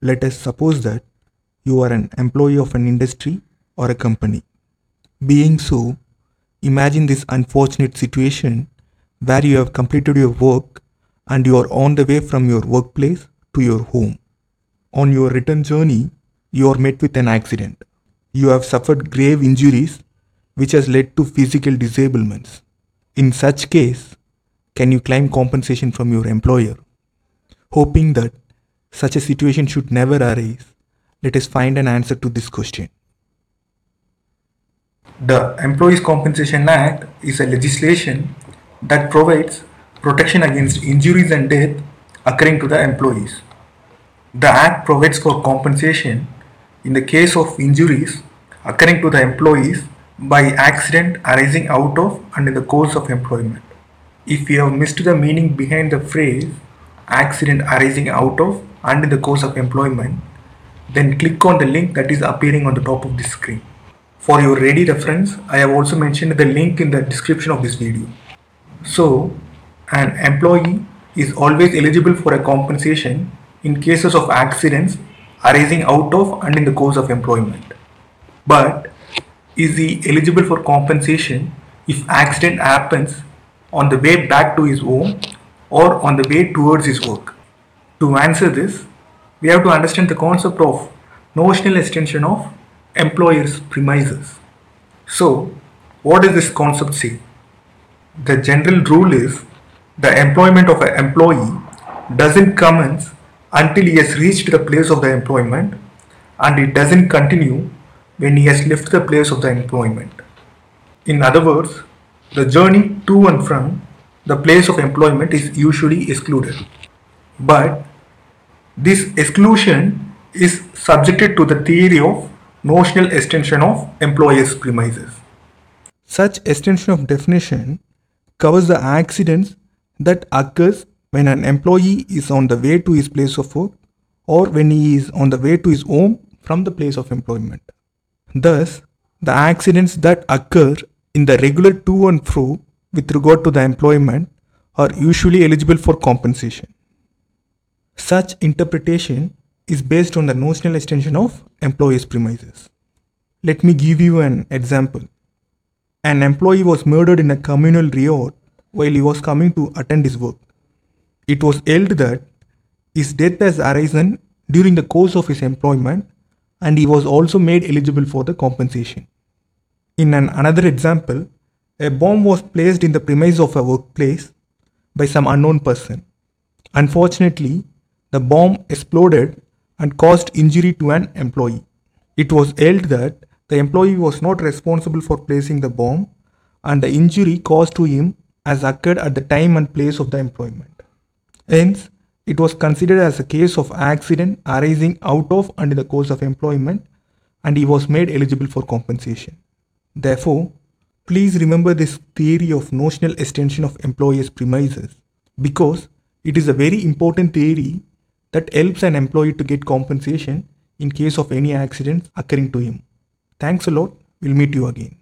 Let us suppose that you are an employee of an industry or a company. Being so, imagine this unfortunate situation where you have completed your work and you are on the way from your workplace to your home. On your return journey, you are met with an accident. You have suffered grave injuries which has led to physical disablements. In such case, can you claim compensation from your employer? Hoping that such a situation should never arise, let us find an answer to this question. The Employees Compensation Act is a legislation that provides protection against injuries and death occurring to the employees. The Act provides for compensation in the case of injuries occurring to the employees by accident arising out of and in the course of employment. If you have missed the meaning behind the phrase accident arising out of and in the course of employment, then click on the link that is appearing on the top of the screen. For your ready reference, I have also mentioned the link in the description of this video. So, an employee is always eligible for a compensation in cases of accidents arising out of and in the course of employment. But is he eligible for compensation if accident happens on the way back to his home or on the way towards his work? To answer this, we have to understand the concept of notional extension of employer's premises. So, what does this concept say? The general rule is the employment of an employee doesn't commence until he has reached the place of the employment and it doesn't continue when he has left the place of the employment. In other words, the journey to and from the place of employment is usually excluded. But this exclusion is subjected to the theory of notional extension of employer's premises. Such extension of definition covers the accidents that occurs when an employee is on the way to his place of work or when he is on the way to his home from the place of employment. Thus, the accidents that occur in the regular to and fro with regard to the employment are usually eligible for compensation. Such interpretation is based on the notional extension of employee's premises. Let me give you an example. An employee was murdered in a communal riot while he was coming to attend his work. It was held that his death has arisen during the course of his employment and he was also made eligible for the compensation. In an another example, a bomb was placed in the premise of a workplace by some unknown person. Unfortunately, the bomb exploded and caused injury to an employee. It was held that the employee was not responsible for placing the bomb and the injury caused to him has occurred at the time and place of the employment. Hence, it was considered as a case of accident arising out of and in the course of employment and he was made eligible for compensation. Therefore, please remember this theory of notional extension of employer's premises because it is a very important theory that helps an employee to get compensation in case of any accidents occurring to him. Thanks a lot. We'll meet you again.